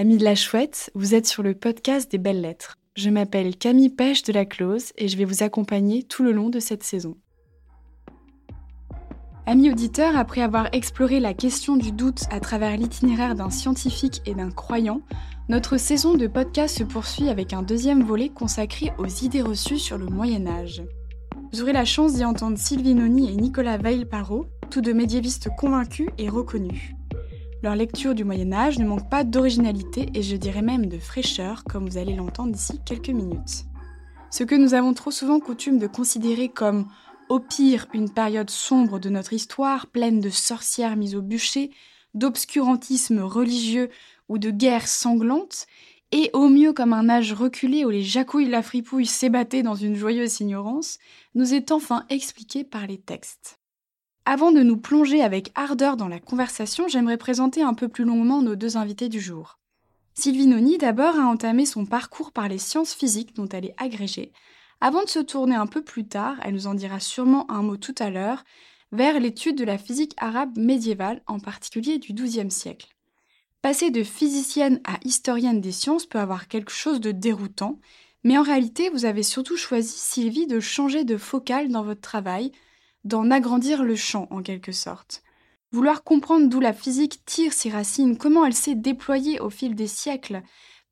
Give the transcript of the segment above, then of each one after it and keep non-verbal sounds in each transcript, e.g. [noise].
Amis de la chouette, vous êtes sur le podcast des belles lettres. Je m'appelle Camille Pêche de la Close et je vais vous accompagner tout le long de cette saison. Amis auditeurs, après avoir exploré la question du doute à travers l'itinéraire d'un scientifique et d'un croyant, notre saison de podcast se poursuit avec un deuxième volet consacré aux idées reçues sur le Moyen Âge. Vous aurez la chance d'y entendre Sylvie Noni et Nicolas Veil-Parot, tous deux médiévistes convaincus et reconnus. Leur lecture du Moyen Âge ne manque pas d'originalité et je dirais même de fraîcheur, comme vous allez l'entendre d'ici quelques minutes. Ce que nous avons trop souvent coutume de considérer comme au pire une période sombre de notre histoire, pleine de sorcières mises au bûcher, d'obscurantisme religieux ou de guerres sanglantes, et au mieux comme un âge reculé où les jacouilles la fripouille s'ébattaient dans une joyeuse ignorance, nous est enfin expliqué par les textes. Avant de nous plonger avec ardeur dans la conversation, j'aimerais présenter un peu plus longuement nos deux invités du jour. Sylvie Noni d'abord a entamé son parcours par les sciences physiques dont elle est agrégée, avant de se tourner un peu plus tard, elle nous en dira sûrement un mot tout à l'heure, vers l'étude de la physique arabe médiévale, en particulier du XIIe siècle. Passer de physicienne à historienne des sciences peut avoir quelque chose de déroutant, mais en réalité, vous avez surtout choisi, Sylvie, de changer de focale dans votre travail, d'en agrandir le champ en quelque sorte. Vouloir comprendre d'où la physique tire ses racines, comment elle s'est déployée au fil des siècles,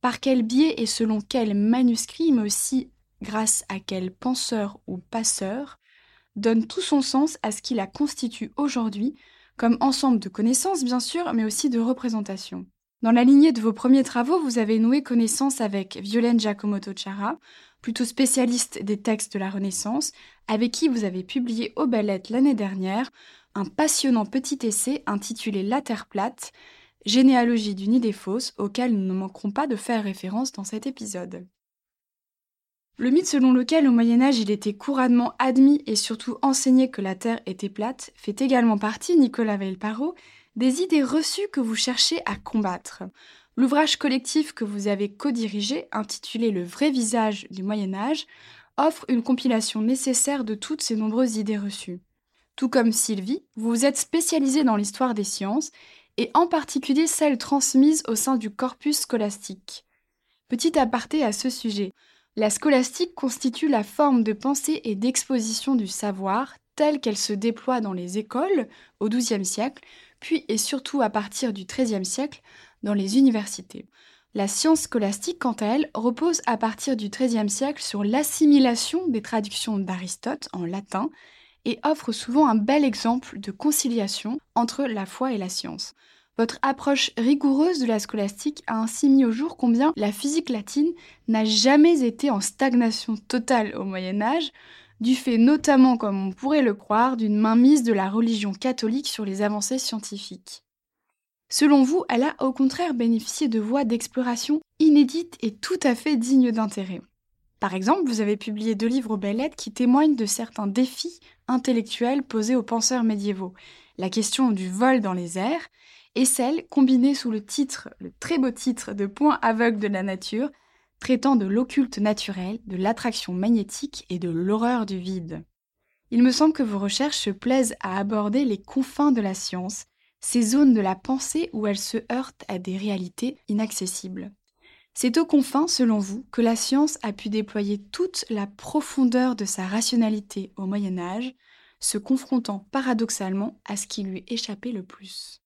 par quel biais et selon quel manuscrit, mais aussi grâce à quel penseur ou passeur, donne tout son sens à ce qui la constitue aujourd'hui, comme ensemble de connaissances bien sûr, mais aussi de représentations. Dans la lignée de vos premiers travaux, vous avez noué connaissance avec Violaine Giacomoto Chara, plutôt spécialiste des textes de la Renaissance, avec qui vous avez publié au Bellette l'année dernière un passionnant petit essai intitulé La Terre plate, généalogie d'une idée fausse, auquel nous ne manquerons pas de faire référence dans cet épisode. Le mythe selon lequel au Moyen Âge il était couramment admis et surtout enseigné que la Terre était plate fait également partie, Nicolas Veil-Parot, des idées reçues que vous cherchez à combattre. L'ouvrage collectif que vous avez co-dirigé, intitulé Le vrai visage du Moyen Âge, offre une compilation nécessaire de toutes ces nombreuses idées reçues. Tout comme Sylvie, vous vous êtes spécialisée dans l'histoire des sciences, et en particulier celles transmises au sein du corpus scolastique. Petit aparté à ce sujet, la scolastique constitue la forme de pensée et d'exposition du savoir telle qu'elle se déploie dans les écoles au XIIe siècle, puis et surtout à partir du XIIIe siècle dans les universités. La science scolastique, quant à elle, repose à partir du XIIIe siècle sur l'assimilation des traductions d'Aristote en latin et offre souvent un bel exemple de conciliation entre la foi et la science. Votre approche rigoureuse de la scolastique a ainsi mis au jour combien la physique latine n'a jamais été en stagnation totale au Moyen Âge, du fait notamment, comme on pourrait le croire, d'une mainmise de la religion catholique sur les avancées scientifiques. Selon vous, elle a au contraire bénéficié de voies d'exploration inédites et tout à fait dignes d'intérêt. Par exemple, vous avez publié deux livres aux belles qui témoignent de certains défis intellectuels posés aux penseurs médiévaux. La question du vol dans les airs et celle combinée sous le titre, le très beau titre de Point aveugle de la nature, traitant de l'occulte naturel, de l'attraction magnétique et de l'horreur du vide. Il me semble que vos recherches se plaisent à aborder les confins de la science, ces zones de la pensée où elle se heurte à des réalités inaccessibles. C'est aux confins, selon vous, que la science a pu déployer toute la profondeur de sa rationalité au Moyen Âge, se confrontant paradoxalement à ce qui lui échappait le plus.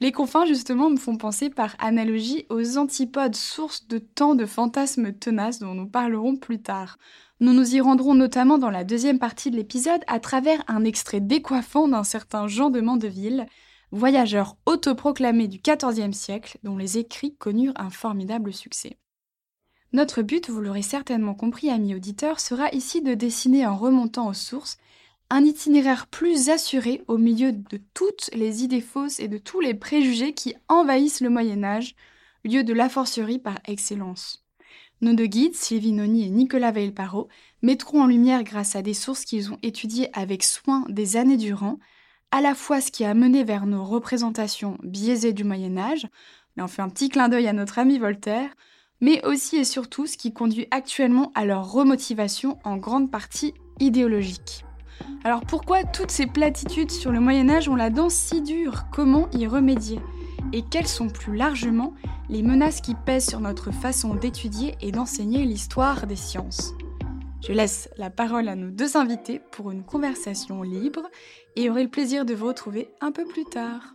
Les confins, justement, me font penser par analogie aux antipodes, sources de tant de fantasmes tenaces dont nous parlerons plus tard. Nous nous y rendrons notamment dans la deuxième partie de l'épisode à travers un extrait décoiffant d'un certain Jean de Mandeville, voyageur autoproclamé du XIVe siècle dont les écrits connurent un formidable succès. Notre but, vous l'aurez certainement compris, amis auditeurs, sera ici de dessiner en remontant aux sources un itinéraire plus assuré au milieu de toutes les idées fausses et de tous les préjugés qui envahissent le Moyen Âge, lieu de la forcerie par excellence. Nos deux guides, Sylvie Noni et Nicolas Veilparo, mettront en lumière grâce à des sources qu'ils ont étudiées avec soin des années durant, à la fois ce qui a mené vers nos représentations biaisées du Moyen Âge, là on fait un petit clin d'œil à notre ami Voltaire, mais aussi et surtout ce qui conduit actuellement à leur remotivation en grande partie idéologique. Alors pourquoi toutes ces platitudes sur le Moyen Âge ont la dent si dure? Comment y remédier? Et quelles sont plus largement les menaces qui pèsent sur notre façon d'étudier et d'enseigner l'histoire des sciences? Je laisse la parole à nos deux invités pour une conversation libre et aurai le plaisir de vous retrouver un peu plus tard.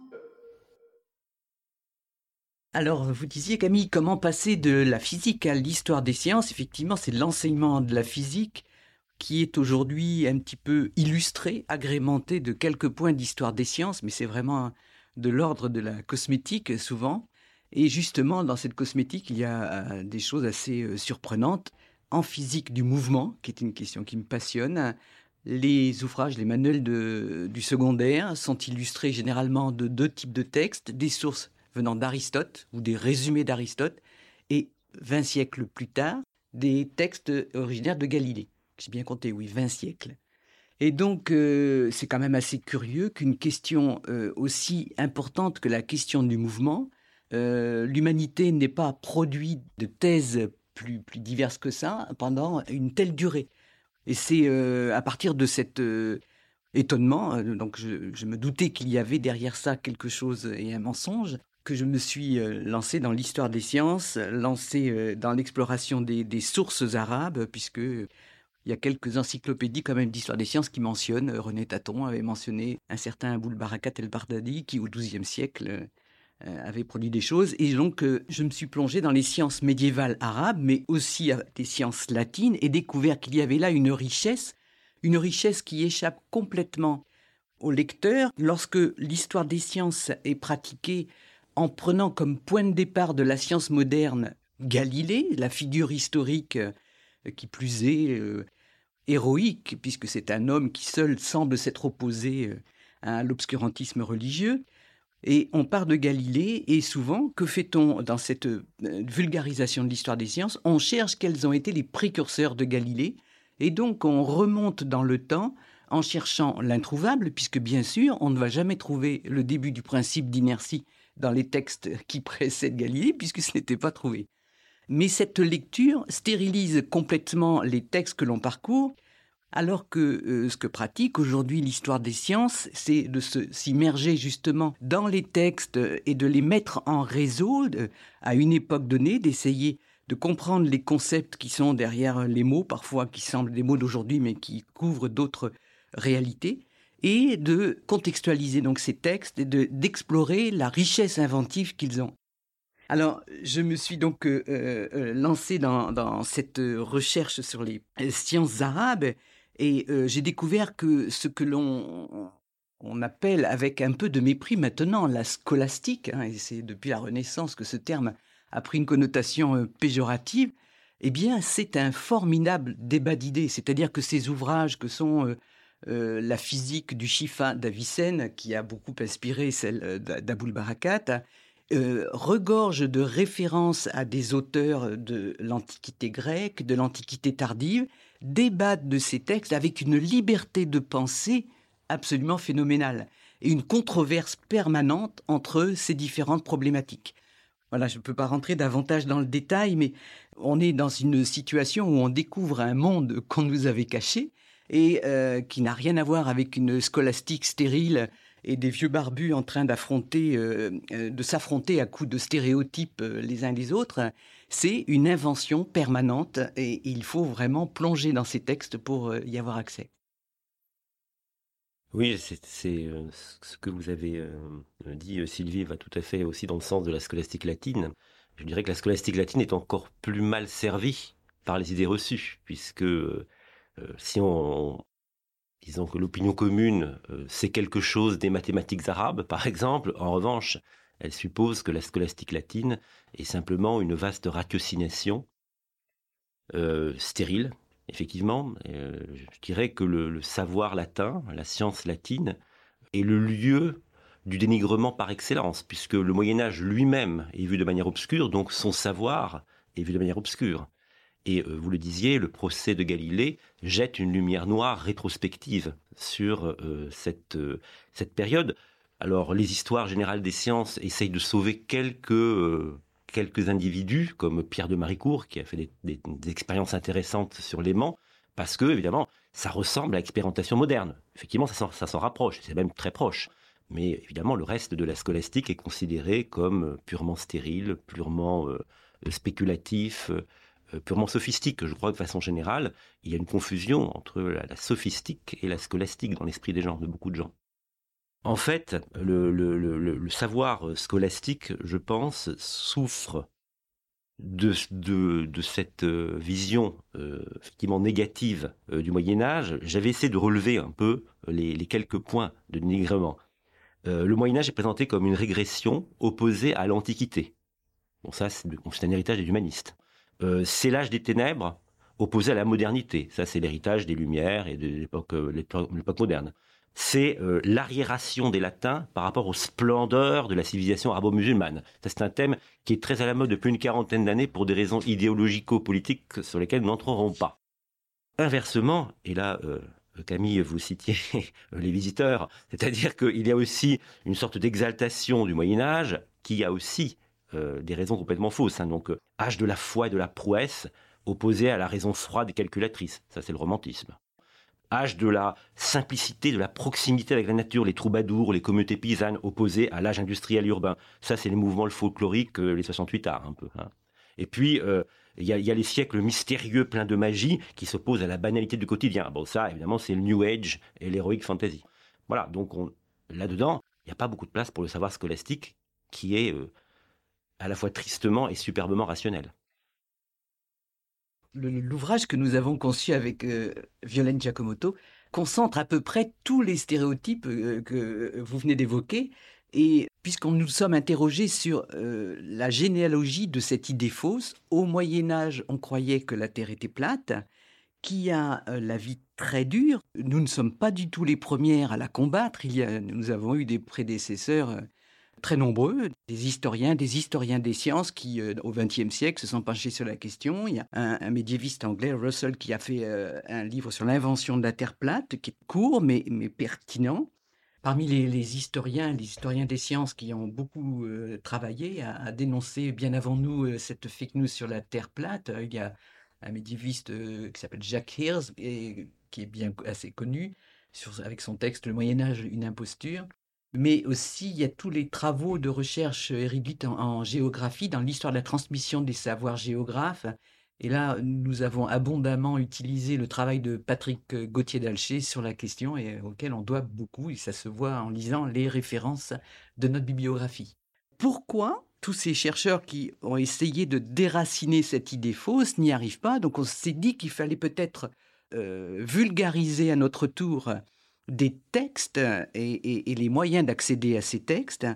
Alors, vous disiez, Camille, comment passer de la physique à l'histoire des sciences? Effectivement, c'est l'enseignement de la physique qui est aujourd'hui un petit peu illustré, agrémenté de quelques points d'histoire des sciences, mais c'est vraiment de l'ordre de la cosmétique souvent. Et justement, dans cette cosmétique, il y a euh, des choses assez euh, surprenantes. En physique du mouvement, qui est une question qui me passionne, les ouvrages, les manuels du secondaire sont illustrés généralement de deux types de textes, des sources venant d'Aristote ou des résumés d'Aristote, et 20 siècles plus tard, des textes originaires de Galilée. J'ai bien compté, oui, 20 siècles. Et donc, euh, c'est quand même assez curieux qu'une question euh, aussi importante que la question du mouvement, euh, l'humanité n'ait pas produit de thèses plus, diverses que ça pendant une telle durée. Et c'est à partir de cet étonnement, donc je, me doutais qu'il y avait derrière ça quelque chose et un mensonge, que je me suis euh, lancé dans l'histoire des sciences, lancé euh, dans l'exploration des, sources arabes, puisque il y a quelques encyclopédies quand même d'histoire des sciences qui mentionnent, euh, René Taton avait mentionné un certain Aboul Barakat el-Bardadi qui au XIIe siècle avait produit des choses. Et donc je me suis plongé dans les sciences médiévales arabes, mais aussi des sciences latines, et découvert qu'il y avait là une richesse, une richesse qui échappe complètement au lecteur lorsque l'histoire des sciences est pratiquée en prenant comme point de départ de la science moderne Galilée, la figure historique euh, qui plus est euh, héroïque, puisque c'est un homme qui seul semble s'être opposé euh, à l'obscurantisme religieux. Et on part de Galilée, et souvent, que fait-on dans cette vulgarisation de l'histoire des sciences? On cherche quels ont été les précurseurs de Galilée, et donc on remonte dans le temps en cherchant l'introuvable, puisque bien sûr, on ne va jamais trouver le début du principe d'inertie dans les textes qui [laughs] précèdent Galilée, puisque ce n'était pas trouvé. Mais cette lecture stérilise complètement les textes que l'on parcourt, alors que euh, ce que pratique aujourd'hui l'histoire des sciences, c'est de s'immerger justement dans les textes et de les mettre en réseau à une époque donnée, d'essayer de comprendre les concepts qui sont derrière les mots, parfois qui semblent des mots d'aujourd'hui, mais qui couvrent d'autres réalités et de contextualiser donc ces textes et d'explorer la richesse inventive qu'ils ont. Alors, je me suis donc euh, euh, lancé dans, cette recherche sur les sciences arabes et euh, j'ai découvert que ce que l'on on appelle avec un peu de mépris maintenant la scolastique, hein, et c'est depuis la Renaissance que ce terme a pris une connotation péjorative, eh bien, c'est un formidable débat d'idées. C'est-à-dire que ces ouvrages que sont euh, la physique du Shifa d'Avicenne, qui a beaucoup inspiré celle euh, d'Aboul Barakat, euh, regorge de références à des auteurs de l'Antiquité grecque, de l'Antiquité tardive, débattent de ces textes avec une liberté de pensée absolument phénoménale et une controverse permanente entre ces différentes problématiques. Voilà, je ne peux pas rentrer davantage dans le détail, mais on est dans une situation où on découvre un monde qu'on nous avait caché et euh, qui n'a rien à voir avec une scolastique stérile et des vieux barbus en train d'affronter, euh, euh, de s'affronter à coups de stéréotypes les uns les autres. C'est une invention permanente et il faut vraiment plonger dans ces textes pour y avoir accès. Oui, c'est ce que vous avez dit, Sylvie, va tout à fait aussi dans le sens de la scolastique latine. Je dirais que la scolastique latine est encore plus mal servie par les idées reçues, puisque euh, si on, disons que l'opinion commune euh, sait quelque chose des mathématiques arabes, par exemple, en revanche, elle suppose que la scolastique latine est simplement une vaste ratiocination euh, stérile, effectivement. je dirais que le, savoir latin, la science latine, est le lieu du dénigrement par excellence, puisque le Moyen Âge lui-même est vu de manière obscure, donc son savoir est vu de manière obscure. Et euh, vous le disiez, le procès de Galilée jette une lumière noire rétrospective sur euh, cette, euh, cette période. Alors, les histoires générales des sciences essayent de sauver quelques, quelques individus, comme Pierre de Maricourt, qui a fait des, expériences intéressantes sur l'aimant, parce que, évidemment, ça ressemble à l'expérimentation moderne. Effectivement, ça s'en rapproche, c'est même très proche. Mais évidemment, le reste de la scolastique est considéré comme purement stérile, purement spéculatif, purement sophistique. Je crois que de façon générale, il y a une confusion entre la, sophistique et la scolastique dans l'esprit des gens, de beaucoup de gens. En fait, le, savoir scolastique, je pense, souffre de, cette euh, vision effectivement négative du Moyen Âge. J'avais essayé de relever un peu les, quelques points de dénigrement. Euh, le Moyen Âge est présenté comme une régression opposée à l'Antiquité. Bon, ça, c'est un héritage des humanistes. Euh, c'est l'âge des ténèbres opposé à la modernité. Ça, c'est l'héritage des Lumières et de l'époque euh, moderne. C'est l'arriération des Latins par rapport aux splendeurs de la civilisation arabo-musulmane. Ça, c'est un thème qui est très à la mode depuis une quarantaine d'années pour des raisons idéologico-politiques sur lesquelles nous n'entrerons pas. Inversement, et là, Camille, vous citiez [laughs] les visiteurs, c'est-à-dire qu'il y a aussi une sorte d'exaltation du Moyen Âge qui a aussi euh, des raisons complètement fausses. Hein. Donc, euh, âge de la foi et de la prouesse opposé à la raison froide et calculatrice. Ça, c'est le romantisme. Âge de la simplicité, de la proximité avec la nature, les troubadours, les communautés paysannes opposées à l'âge industriel urbain. Ça, c'est les mouvements folkloriques, euh, les 68 arts, un peu. Hein. Et puis, il y, a, les siècles mystérieux pleins de magie qui s'opposent à la banalité du quotidien. Bon, ça, évidemment, c'est le New Age et l'heroic fantasy. Voilà, donc là-dedans, il n'y a pas beaucoup de place pour le savoir scolastique qui est euh, à la fois tristement et superbement rationnel. L'ouvrage que nous avons conçu avec euh, Violaine Giacomotto concentre à peu près tous les stéréotypes euh, que vous venez d'évoquer et puisqu'on nous sommes interrogés sur euh, la généalogie de cette idée fausse, au Moyen Âge, on croyait que la Terre était plate, qui a euh, la vie très dure. Nous ne sommes pas du tout les premières à la combattre. Il y a, nous avons eu des prédécesseurs euh, très nombreux, des historiens, des historiens des sciences qui, au XXe siècle, se sont penchés sur la question. Il y a un, médiéviste anglais, Russell, qui a fait un livre sur l'invention de la Terre plate, qui est court mais, mais pertinent. Parmi les, historiens, les historiens des sciences qui ont beaucoup euh, travaillé à, dénoncer bien avant nous euh, cette fake news sur la Terre plate, euh, il y a un médiéviste qui s'appelle Jacques Hirsch et qui est bien assez connu avec son texte Le Moyen Âge, une imposture. Mais aussi, il y a tous les travaux de recherche érudites en géographie, dans l'histoire de la transmission des savoirs géographes, et là, nous avons abondamment utilisé le travail de Patrick euh, Gauthier d'Alcher sur la question et auquel on doit beaucoup, et ça se voit en lisant les références de notre bibliographie. Pourquoi tous ces chercheurs qui ont essayé de déraciner cette idée fausse n'y arrivent pas? Donc on s'est dit qu'il fallait peut-être euh, vulgariser à notre tour des textes et, et les moyens d'accéder à ces textes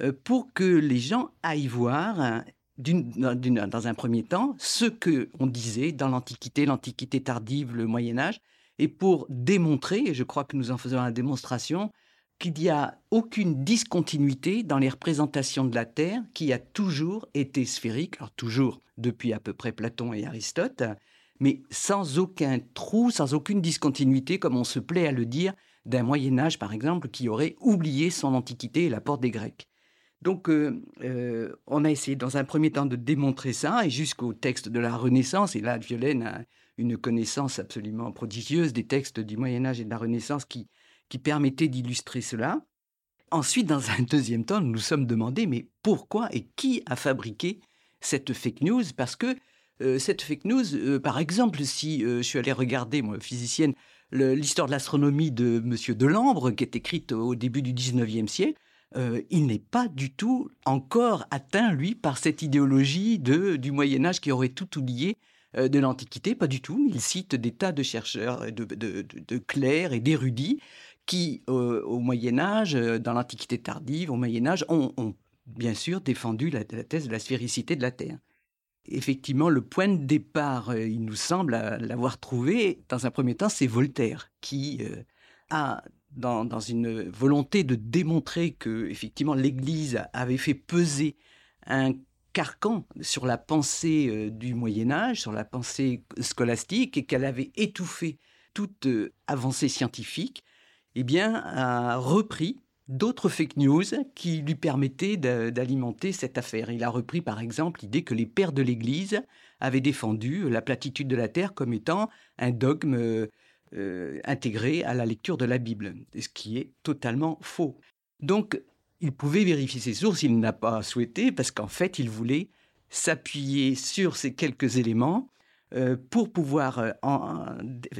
euh, pour que les gens aillent voir dans un premier temps ce que on disait dans l'Antiquité, l'Antiquité tardive, le Moyen Âge, et pour démontrer, et je crois que nous en faisons la démonstration, qu'il n'y a aucune discontinuité dans les représentations de la Terre qui a toujours été sphérique, toujours depuis à peu près Platon et Aristote, mais sans aucun trou, sans aucune discontinuité, comme on se plaît à le dire, d'un Moyen Âge par exemple qui aurait oublié son Antiquité et la porte des Grecs. Donc, euh, euh, on a essayé dans un premier temps de démontrer ça, et jusqu'au texte de la Renaissance, et là, Violaine a une connaissance absolument prodigieuse des textes du Moyen Âge et de la Renaissance qui, qui permettaient d'illustrer cela. Ensuite, dans un deuxième temps, nous nous sommes demandé, mais pourquoi et qui a fabriqué cette fake news? Parce que euh, cette fake news, par exemple, si je suis allé regarder, moi, physicienne, l'histoire de l'astronomie de M. Delambre, qui est écrite au début du 19e siècle, euh, il n'est pas du tout encore atteint, lui, par cette idéologie du Moyen Âge qui aurait tout oublié euh, de l'Antiquité. Pas du tout. Il cite des tas de chercheurs, de, clercs et d'érudits qui, euh, au Moyen Âge, dans l'Antiquité tardive, au Moyen Âge, ont, bien sûr défendu la, thèse de la sphéricité de la Terre. Effectivement, le point de départ, il nous semble l'avoir trouvé, dans un premier temps, c'est Voltaire, qui a dans, une volonté de démontrer que effectivement l'Église avait fait peser un carcan sur la pensée euh, du Moyen Âge, sur la pensée scolastique, et qu'elle avait étouffé toute euh, avancée scientifique, eh bien, a repris d'autres fake news qui lui permettaient d'alimenter cette affaire. Il a repris par exemple l'idée que les pères de l'Église avaient défendu la platitude de la Terre comme étant un dogme euh, euh, intégré à la lecture de la Bible, ce qui est totalement faux. Donc, il pouvait vérifier ses sources, il n'a pas souhaité, parce qu'en fait, il voulait s'appuyer sur ces quelques éléments euh, pour pouvoir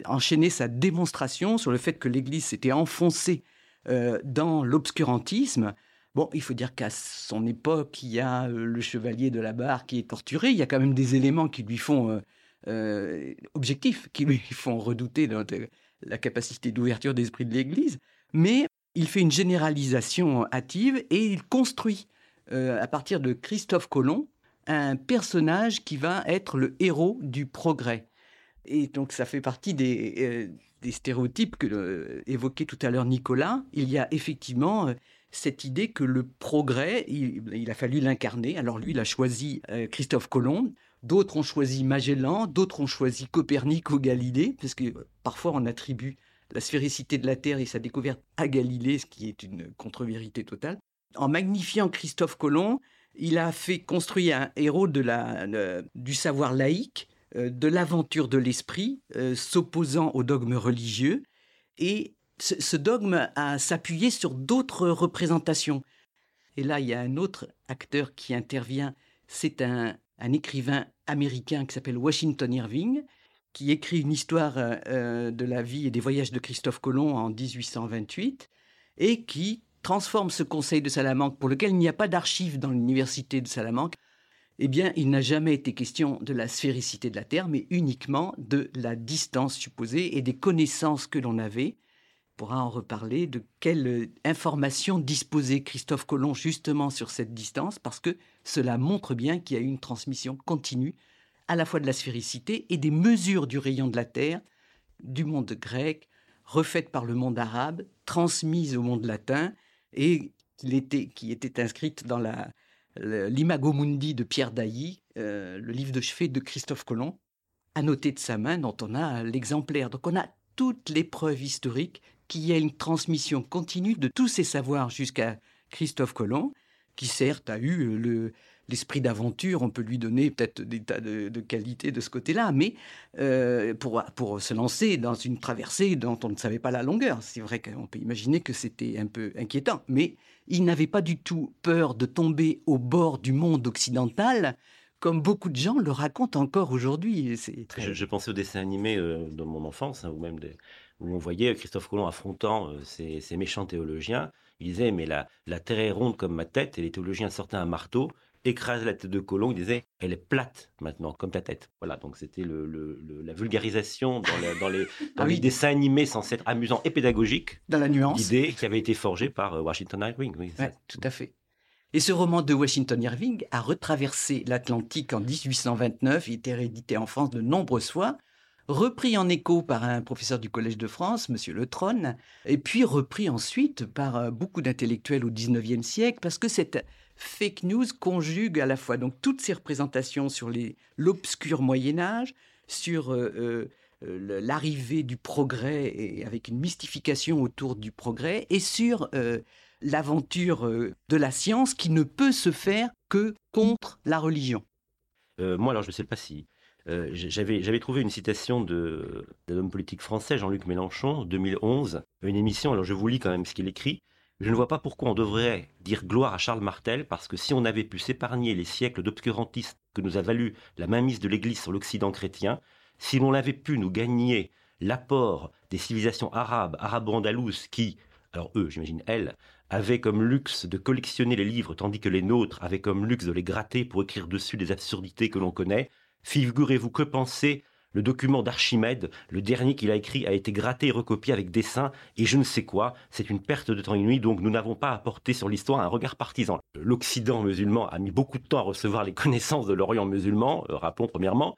enchaîner sa démonstration sur le fait que l'Église s'était enfoncée euh, dans l'obscurantisme. Bon, il faut dire qu'à son époque, il y a le chevalier de la barre qui est torturé. Il y a quand même des éléments qui lui font objectifs, qui lui [laughs] font redouter la capacité d'ouverture d'esprit de l'Église. Mais il fait une généralisation hâtive et il construit, à partir de Christophe Colomb, un personnage qui va être le héros du progrès. Et donc ça fait partie des, euh, stéréotypes que euh, évoquait tout à l'heure Nicolas. Il y a effectivement euh, cette idée que le progrès, il, a fallu l'incarner. Alors lui, il a choisi Christophe Colomb. D'autres ont choisi Magellan, d'autres ont choisi Copernic ou Galilée, parce que parfois on attribue la sphéricité de la Terre et sa découverte à Galilée, ce qui est une contre-vérité totale. En magnifiant Christophe Colomb, il a fait construire un héros du savoir laïque, de l'aventure de l'esprit, euh, s'opposant au dogme religieux. Et ce, dogme a s'appuyé sur d'autres représentations. Et là, il y a un autre acteur qui intervient. C'est un, écrivain américain qui s'appelle Washington Irving, qui écrit une histoire euh, de la vie et des voyages de Christophe Colomb en 1828 et qui transforme ce conseil de Salamanque, pour lequel il n'y a pas d'archives dans l'université de Salamanque, eh bien, il n'a jamais été question de la sphéricité de la Terre, mais uniquement de la distance supposée et des connaissances que l'on avait. On pourra en reparler de quelle information disposait Christophe Colomb justement sur cette distance, parce que cela montre bien qu'il y a eu une transmission continue à la fois de la sphéricité et des mesures du rayon de la Terre, du monde grec, refaites par le monde arabe, transmises au monde latin, et qui était inscrite dans l'Imago Mundi de Pierre Dailly, euh, le livre de chevet de Christophe Colomb, annoté de sa main, dont on a l'exemplaire. Donc on a preuves historiques qu'il y a une transmission continue de tous ces savoirs jusqu'à Christophe Colomb, qui certes a eu le, l'esprit d'aventure, on peut lui donner peut-être des tas de, qualités de ce côté-là, mais euh, pour, pour se lancer dans une traversée dont on ne savait pas la longueur, c'est vrai qu'on peut imaginer que c'était un peu inquiétant, mais il n'avait pas du tout peur de tomber au bord du monde occidental, comme beaucoup de gens le racontent encore aujourd'hui. Je, pensais aux dessins animés euh, de mon enfance, hein, même où on voyait Christophe Colomb affrontant euh, ces, méchants théologiens. Il disait, mais la, la terre est ronde comme ma tête, et les théologiens sortaient un marteau, écrase la tête de Colomb, il disait elle est plate maintenant, comme ta tête. Voilà, donc c'était le, la vulgarisation dans, les, [laughs] ah dessins animés censés être amusants et pédagogiques. Dans la nuance. L'idée qui avait été forgée par euh, Washington Irving. Oui, tout à fait. Et ce roman de Washington Irving a retraversé l'Atlantique en 1829, il était réédité en France de nombreuses fois, repris en écho par un professeur du Collège de France, M. Le Trône, et puis repris ensuite par euh, beaucoup d'intellectuels au XIXe siècle, parce que cette fake news conjugue à la fois donc toutes ces représentations sur l'obscur Moyen Âge, sur euh, euh, euh, l'arrivée du progrès et avec une mystification autour du progrès, et sur l'aventure de la science qui ne peut se faire que contre la religion. moi, alors, je ne sais pas si j'avais trouvé une citation d'un homme politique français, Jean-Luc Mélenchon, 2011, une émission. Alors, je vous lis quand même ce qu'il écrit. Je ne vois pas pourquoi on devrait dire gloire à Charles Martel, parce que si on avait pu s'épargner les siècles d'obscurantisme que nous a valu la mainmise de l'Église sur l'Occident chrétien, si l'on avait pu nous gagner l'apport des civilisations arabes, arabo-andalouses, qui, alors eux, j'imagine elles, avaient comme luxe de collectionner les livres, tandis que les nôtres avaient comme luxe de les gratter pour écrire dessus des absurdités que l'on connaît, figurez-vous que penser le document d'Archimède, le dernier qu'il a écrit, a été gratté et recopié avec dessin et je ne sais quoi. C'est une perte de temps inouïe, donc nous n'avons pas apporté sur l'histoire un regard partisan. L'Occident musulman a mis beaucoup de temps à recevoir les connaissances de l'Orient musulman, euh, rappelons premièrement.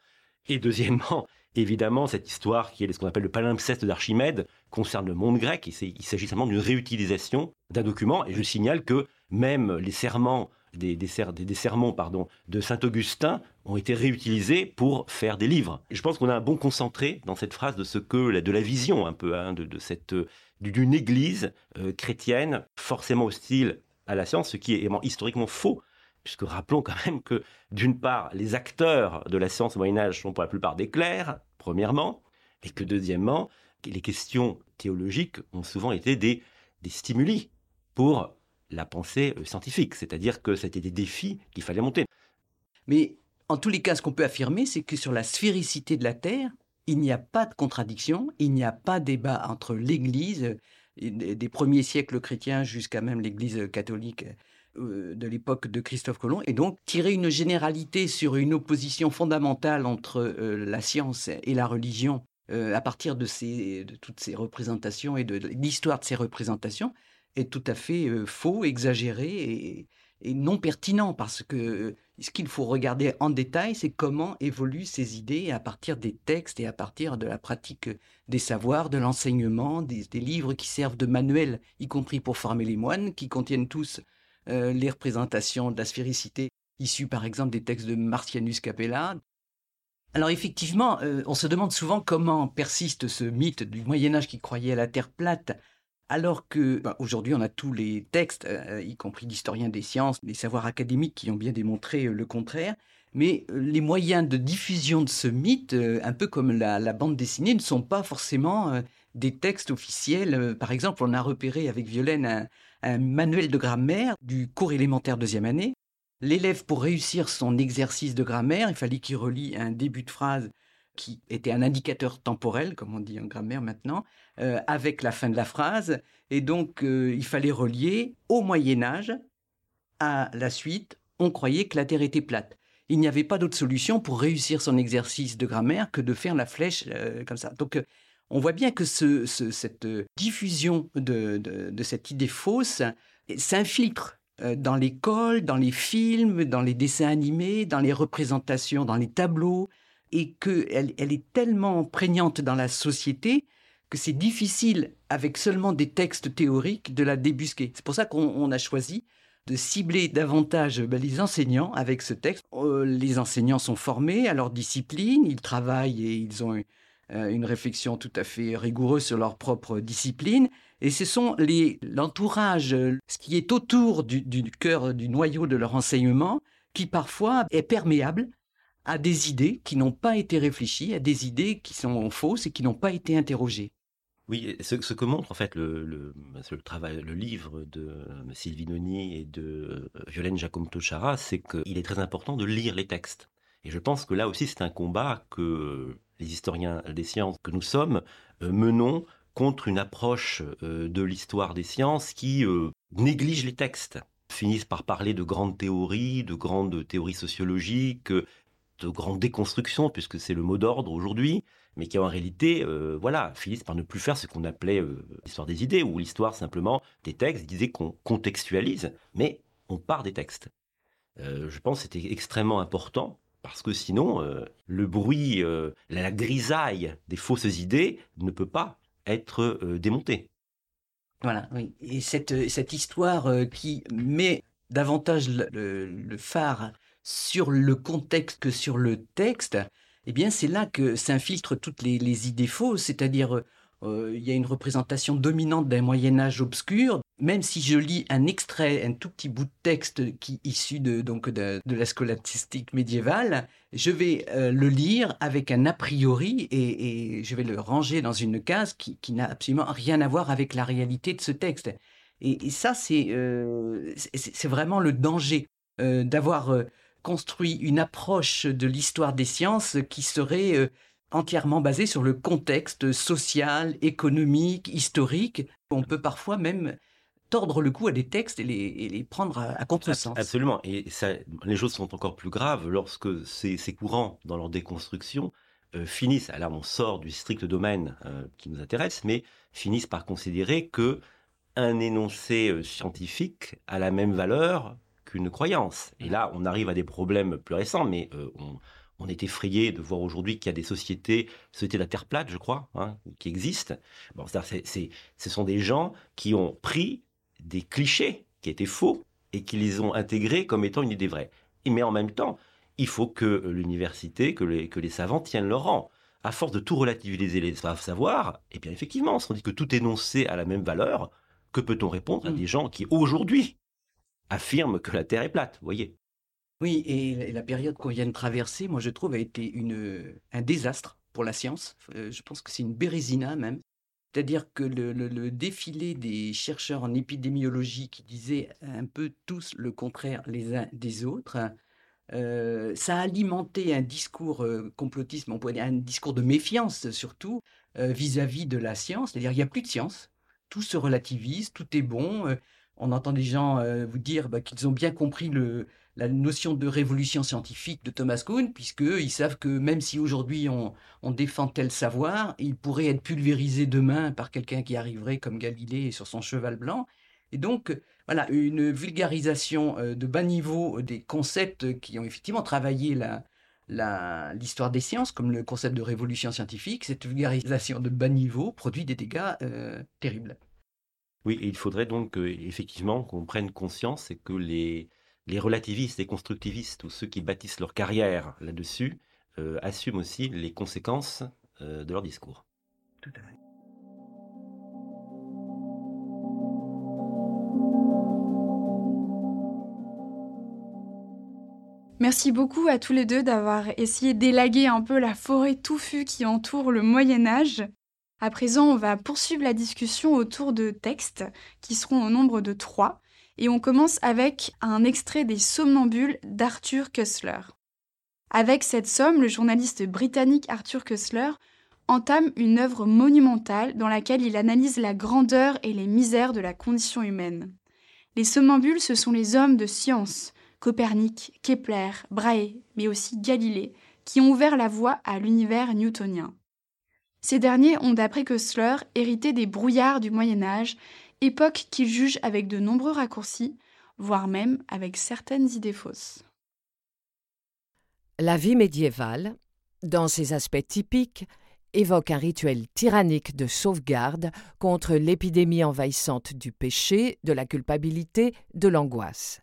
Et deuxièmement, [laughs] évidemment, cette histoire qui est ce qu'on appelle le palimpseste d'Archimède concerne le monde grec. Il s'agit seulement d'une réutilisation d'un document. Et je signale que même les serments des, des, sermons pardon, de Saint-Augustin ont été réutilisés pour faire des livres. je pense qu'on a un bon concentré dans cette phrase de ce que de la vision un peu hein, de, cette d'une église euh, chrétienne forcément hostile à la science, ce qui est historiquement faux. Puisque rappelons quand même que, d'une part, les acteurs de la science au Moyen Âge sont pour la plupart des clercs, premièrement, et que deuxièmement, les questions théologiques ont souvent été des, des stimuli pour la pensée euh, scientifique, c'est-à-dire que c'était des défis qu'il fallait monter. Mais en tous les cas, ce qu'on peut affirmer, c'est que sur la sphéricité de la Terre, il n'y a pas de contradiction, il n'y a pas débat entre l'Église, des premiers siècles chrétiens jusqu'à même l'Église catholique euh, de l'époque de Christophe Colomb, et donc tirer une généralité sur une opposition fondamentale entre euh, la science et la religion euh, à partir de, de toutes ces représentations et de, l'histoire de ces représentations est tout à fait faux, exagéré et, et, non pertinent, parce que ce qu'il faut regarder en détail, c'est comment évoluent ces idées à partir des textes et à partir de la pratique des savoirs, de l'enseignement, des, livres qui servent de manuels, y compris pour former les moines, qui contiennent tous euh, les représentations de la sphéricité issues par exemple des textes de Martianus Capella. Alors effectivement, euh, on se demande souvent comment persiste ce mythe du Moyen Âge qui croyait à la Terre plate, alors que bah, aujourd'hui on a tous les textes, euh, y compris d'historiens des sciences, des savoirs académiques qui ont bien démontré le contraire. Mais les moyens de diffusion de ce mythe, un peu comme la, bande dessinée, ne sont pas forcément des textes officiels. Par exemple, on a repéré avec Violaine un manuel de grammaire du cours élémentaire deuxième année. L'élève, pour réussir son exercice de grammaire, il fallait qu'il relie un début de phrase qui était un indicateur temporel, comme on dit en grammaire maintenant, euh, avec la fin de la phrase. Et donc, euh, il fallait relier au Moyen Âge à la suite, on croyait que la Terre était plate. Il n'y avait pas d'autre solution pour réussir son exercice de grammaire que de faire la flèche euh, comme ça. Donc, on voit bien que cette diffusion de, cette idée fausse s'infiltre dans l'école, dans les films, dans les dessins animés, dans les représentations, dans les tableaux, et qu'elle elle est tellement prégnante dans la société que c'est difficile, avec seulement des textes théoriques, de la débusquer. C'est pour ça qu'on a choisi de cibler davantage ben, les enseignants avec ce texte. Euh, les enseignants sont formés à leur discipline, ils travaillent et ils ont euh, une réflexion tout à fait rigoureuse sur leur propre discipline. Et ce sont l'entourage, ce qui est autour du, cœur, du noyau de leur enseignement, qui parfois est perméable à des idées qui n'ont pas été réfléchies, à des idées qui sont fausses et qui n'ont pas été interrogées. Oui, ce, que montre en fait le, le, travail, le livre de euh, Sylvie Noni et de euh, Violaine Giacomto Chara, c'est qu'il est très important de lire les textes. Et je pense que là aussi, c'est un combat que les historiens des sciences que nous sommes, euh, menons contre une approche euh, de l'histoire des sciences qui euh, néglige les textes, finissent par parler de grandes théories, de grandes théories sociologiques, de grandes déconstructions, puisque c'est le mot d'ordre aujourd'hui, mais qui en réalité, voilà, finissent par ne plus faire ce qu'on appelait l'histoire des idées, ou l'histoire simplement des textes, ils disaient qu'on contextualise, mais on part des textes. je pense que c'était extrêmement important parce que sinon, euh, le bruit, euh, la grisaille des fausses idées ne peut pas être euh, démonté. Voilà, oui. Et cette histoire qui met davantage le, phare sur le contexte que sur le texte, eh bien, c'est là que s'infiltrent toutes les, idées fausses, c'est-à-dire euh, il y a une représentation dominante d'un Moyen Âge obscur. Même si je lis un extrait, un tout petit bout de texte qui issu de donc de, la scolastique médiévale, je vais euh, le lire avec un a priori et, je vais le ranger dans une case qui, n'a absolument rien à voir avec la réalité de ce texte. Et, ça, euh, c'est vraiment le danger d'avoir construit une approche de l'histoire des sciences qui serait entièrement basé sur le contexte social, économique, historique. On peut parfois même tordre le cou à des textes et les, prendre à, contresens. Absolument. Et les choses sont encore plus graves lorsque ces, courants, dans leur déconstruction, euh, finissent, là on sort du strict domaine euh, qui nous intéresse, mais finissent par considérer que un énoncé euh, scientifique a la même valeur qu'une croyance. Et là, on arrive à des problèmes plus récents, mais on, on est effrayé de voir aujourd'hui qu'il y a des sociétés, société de la Terre plate, je crois, hein, qui existent. Bon, c'est, ce sont des gens qui ont pris des clichés qui étaient faux et qui les ont intégrés comme étant une idée vraie. Mais en même temps, il faut que l'université, que les, que les savants tiennent leur rang. À force de tout relativiser les savoirs, eh bien effectivement, si on dit que tout énoncé a la même valeur, que peut-on répondre à mm. des gens qui aujourd'hui affirment que la Terre est plate, voyez oui, et la période qu'on vient de traverser, moi je trouve, a été une, un désastre pour la science. Euh, je pense que c'est une bérésina même. C'est-à-dire que le, défilé des chercheurs en épidémiologie qui disaient un peu tous le contraire les uns des autres, euh, ça a alimenté un discours euh, complotisme, on pourrait dire un discours de méfiance surtout vis-à-vis de la science. C'est-à-dire il n'y a plus de science, tout se relativise, tout est bon. On entend des gens vous dire bah, qu'ils ont bien compris la notion de révolution scientifique de Thomas Kuhn, puisqu'ils savent que même si aujourd'hui on, défend tel savoir, il pourrait être pulvérisé demain par quelqu'un qui arriverait comme Galilée sur son cheval blanc. Et donc, voilà, une vulgarisation euh, de bas niveau des concepts qui ont effectivement travaillé l'histoire des sciences, comme le concept de révolution scientifique, cette vulgarisation de bas niveau produit des dégâts euh, terribles. Oui, il faudrait donc effectivement qu'on prenne conscience et que les, les relativistes et constructivistes, ou ceux qui bâtissent leur carrière là-dessus, euh, assument aussi les conséquences euh, de leur discours. Tout à fait. Merci beaucoup à tous les deux d'avoir essayé d'élaguer un peu la forêt touffue qui entoure le Moyen Âge. À présent, on va poursuivre la discussion autour de textes qui seront au nombre de trois. Et on commence avec un extrait des Somnambules d'Arthur Kussler. Avec cette somme, le journaliste britannique Arthur Kussler entame une œuvre monumentale dans laquelle il analyse la grandeur et les misères de la condition humaine. Les somnambules, ce sont les hommes de science, Copernic, Kepler, Brahe, mais aussi Galilée, qui ont ouvert la voie à l'univers newtonien. Ces derniers ont, d'après Kussler, hérité des brouillards du Moyen Âge époque qu'il juge avec de nombreux raccourcis, voire même avec certaines idées fausses. La vie médiévale, dans ses aspects typiques, évoque un rituel tyrannique de sauvegarde contre l'épidémie envahissante du péché, de la culpabilité, de l'angoisse.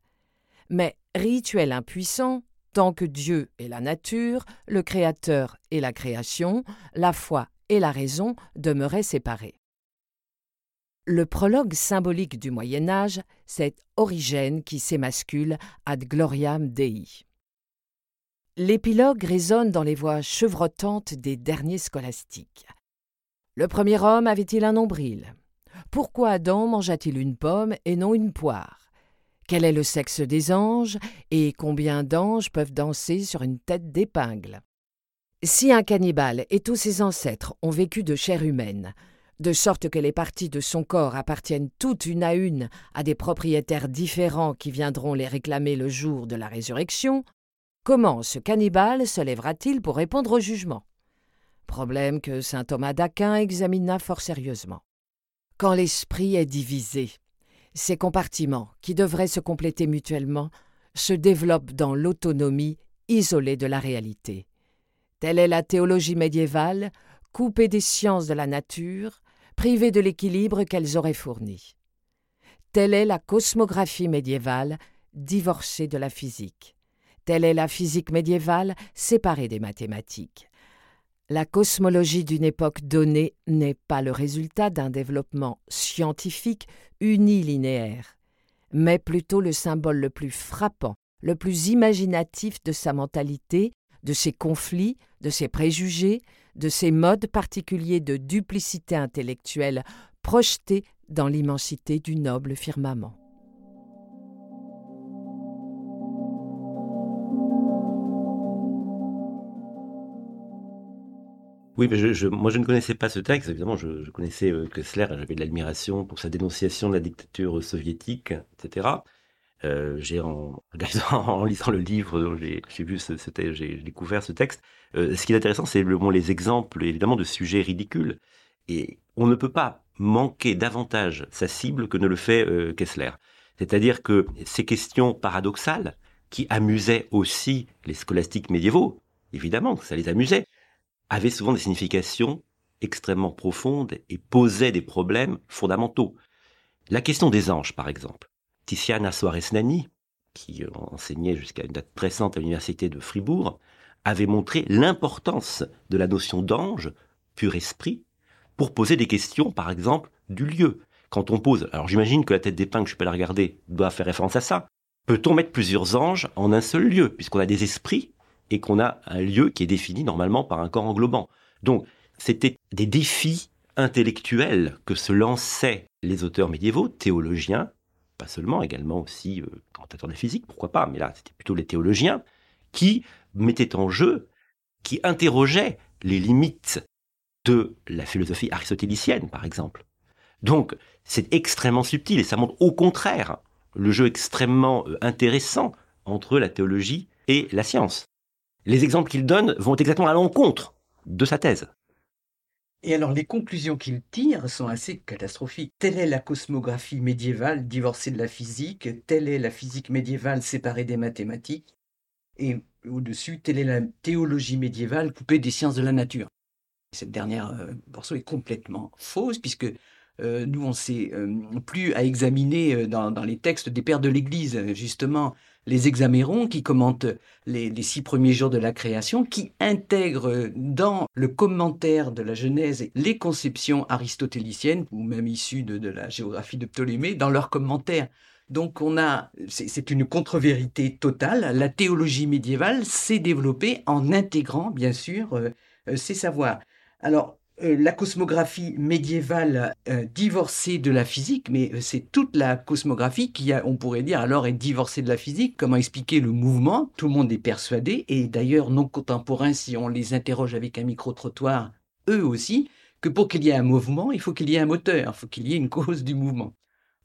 Mais rituel impuissant, tant que Dieu et la nature, le Créateur et la création, la foi et la raison demeuraient séparés. Le prologue symbolique du Moyen Âge, c'est Origène qui s'émascule ad gloriam Dei. L'épilogue résonne dans les voix chevrotantes des derniers scolastiques. Le premier homme avait-il un nombril? Pourquoi Adam mangea-t-il une pomme et non une poire? Quel est le sexe des anges et combien d'anges peuvent danser sur une tête d'épingle? Si un cannibale et tous ses ancêtres ont vécu de chair humaine, de sorte que les parties de son corps appartiennent toutes une à une à des propriétaires différents qui viendront les réclamer le jour de la résurrection, comment ce cannibale se lèvera-t-il pour répondre au jugement? Problème que saint Thomas d'Aquin examina fort sérieusement. Quand l'esprit est divisé, ces compartiments, qui devraient se compléter mutuellement, se développent dans l'autonomie isolée de la réalité. Telle est la théologie médiévale, coupée des sciences de la nature, privées de l'équilibre qu'elles auraient fourni. Telle est la cosmographie médiévale, divorcée de la physique. Telle est la physique médiévale, séparée des mathématiques. La cosmologie d'une époque donnée n'est pas le résultat d'un développement scientifique unilinéaire, mais plutôt le symbole le plus frappant, le plus imaginatif de sa mentalité, de ses conflits, de ses préjugés, de ces modes particuliers de duplicité intellectuelle projetés dans l'immensité du noble firmament. Oui, mais je, moi je ne connaissais pas ce texte. Évidemment, je, connaissais euh, Kessler, j'avais de l'admiration pour sa dénonciation de la dictature soviétique, etc. Euh, j'ai [laughs] en, lisant le livre, j'ai vu, j'ai découvert ce texte. Euh, ce qui est intéressant, c'est le, les exemples, évidemment, de sujets ridicules. Et on ne peut pas manquer davantage sa cible que ne le fait euh, Kessler. C'est-à-dire que ces questions paradoxales, qui amusaient aussi les scolastiques médiévaux, évidemment, ça les amusait, avaient souvent des significations extrêmement profondes et posaient des problèmes fondamentaux. La question des anges, par exemple. Tiziana Suarez Nani, qui euh, enseignait jusqu'à une date récente à l'université de Fribourg, avait montré l'importance de la notion d'ange, pur esprit, pour poser des questions, par exemple, du lieu. Quand on pose, alors j'imagine que la tête d'épingle, je peux la regarder, doit faire référence à ça. Peut-on mettre plusieurs anges en un seul lieu, puisqu'on a des esprits et qu'on a un lieu qui est défini normalement par un corps englobant? Donc, c'était des défis intellectuelle que se lançaient les auteurs médiévaux, théologiens, seulement, également aussi euh, commentateurs de physique, pourquoi pas, mais là c'était plutôt les théologiens, qui mettaient en jeu, qui interrogeaient les limites de la philosophie aristotélicienne, par exemple. Donc c'est extrêmement subtil et ça montre au contraire le jeu extrêmement euh, intéressant entre la théologie et la science. Les exemples qu'il donne vont exactement à l'encontre de sa thèse. Et alors les conclusions qu'il tire sont assez catastrophiques. Telle est la cosmographie médiévale divorcée de la physique, telle est la physique médiévale séparée des mathématiques, et au-dessus, telle est la théologie médiévale coupée des sciences de la nature. Cette dernière euh, morceau est complètement fausse, puisque euh, nous, on sait euh, plus à examiner dans, les textes des pères de l'Église, justement, les examérons qui commentent les, six premiers jours de la création, qui intègrent dans le commentaire de la Genèse les conceptions aristotéliciennes, ou même issues de, la géographie de Ptolémée, dans leurs commentaires. Donc on a, c'est une contre-vérité totale. La théologie médiévale s'est développée en intégrant, bien sûr, ces savoirs. Alors, euh, la cosmographie médiévale euh, divorcée de la physique, mais euh, c'est toute la cosmographie qui, on pourrait dire, alors est divorcée de la physique. Comment expliquer le mouvement? Tout le monde est persuadé, et d'ailleurs non contemporains, si on les interroge avec un micro-trottoir, eux aussi, que pour qu'il y ait un mouvement, il faut qu'il y ait un moteur, il faut qu'il y ait une cause du mouvement.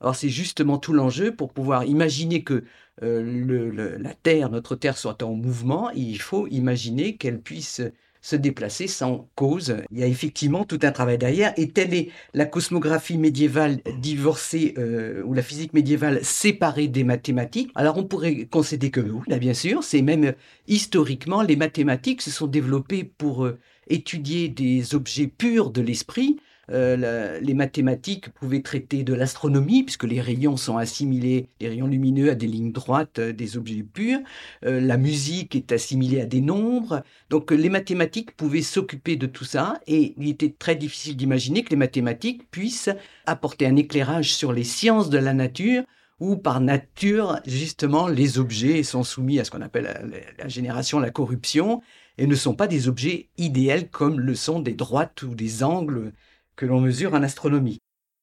Or, c'est justement tout l'enjeu pour pouvoir imaginer que la Terre, notre Terre, soit en mouvement, il faut imaginer qu'elle puisse se déplacer sans cause. Il y a effectivement tout un travail derrière, et telle est la cosmographie médiévale divorcée, euh, ou la physique médiévale séparée des mathématiques. Alors on pourrait concéder que oui, là bien sûr, c'est même euh, historiquement, les mathématiques se sont développées pour euh, étudier des objets purs de l'esprit, euh, les mathématiques pouvaient traiter de l'astronomie, puisque les rayons sont assimilés, les rayons lumineux, à des lignes droites euh, des objets purs. Euh, la musique est assimilée à des nombres. Donc les mathématiques pouvaient s'occuper de tout ça, et il était très difficile d'imaginer que les mathématiques puissent apporter un éclairage sur les sciences de la nature, où par nature, justement, les objets sont soumis à ce qu'on appelle la, la génération, la corruption, et ne sont pas des objets idéaux comme le sont des droites ou des angles que l'on mesure en astronomie.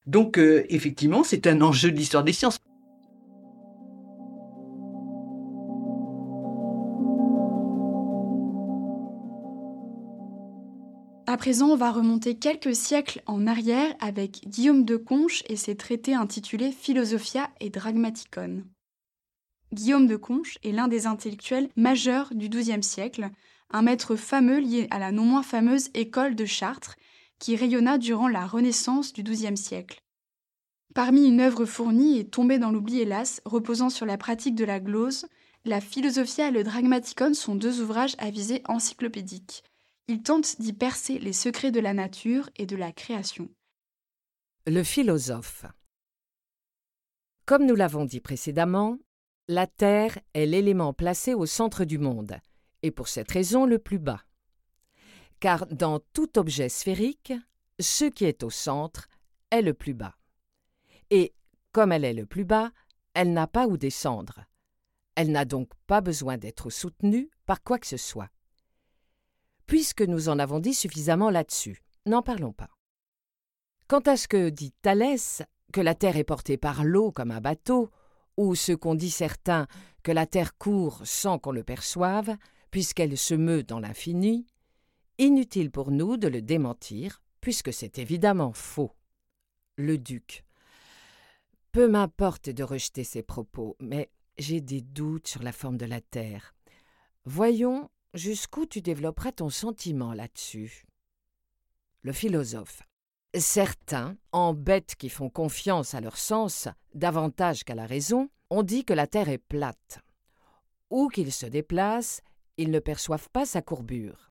Donc euh, effectivement, c'est un enjeu de l'histoire des sciences. À présent, on va remonter quelques siècles en arrière avec Guillaume de Conches et ses traités intitulés Philosophia et Dragmaticon. Guillaume de Conches est l'un des intellectuels majeurs du XIIe siècle, un maître fameux lié à la non moins fameuse école de Chartres qui rayonna durant la Renaissance du XIIe siècle. Parmi une œuvre fournie et tombée dans l'oubli hélas, reposant sur la pratique de la glose, la Philosophia et le Dragmaticon sont deux ouvrages à visée encyclopédique. Ils tentent d'y percer les secrets de la nature et de la création. Le philosophe. Comme nous l'avons dit précédemment, la Terre est l'élément placé au centre du monde, et pour cette raison le plus bas car dans tout objet sphérique, ce qui est au centre est le plus bas. Et comme elle est le plus bas, elle n'a pas où descendre. Elle n'a donc pas besoin d'être soutenue par quoi que ce soit. Puisque nous en avons dit suffisamment là-dessus, n'en parlons pas. Quant à ce que dit Thalès, que la Terre est portée par l'eau comme un bateau, ou ce qu'ont dit certains, que la Terre court sans qu'on le perçoive, puisqu'elle se meut dans l'infini, Inutile pour nous de le démentir, puisque c'est évidemment faux. Le duc. Peu m'importe de rejeter ces propos, mais j'ai des doutes sur la forme de la Terre. Voyons jusqu'où tu développeras ton sentiment là-dessus. Le philosophe. Certains, en bêtes qui font confiance à leur sens davantage qu'à la raison, ont dit que la Terre est plate. Où qu'ils se déplacent, ils ne perçoivent pas sa courbure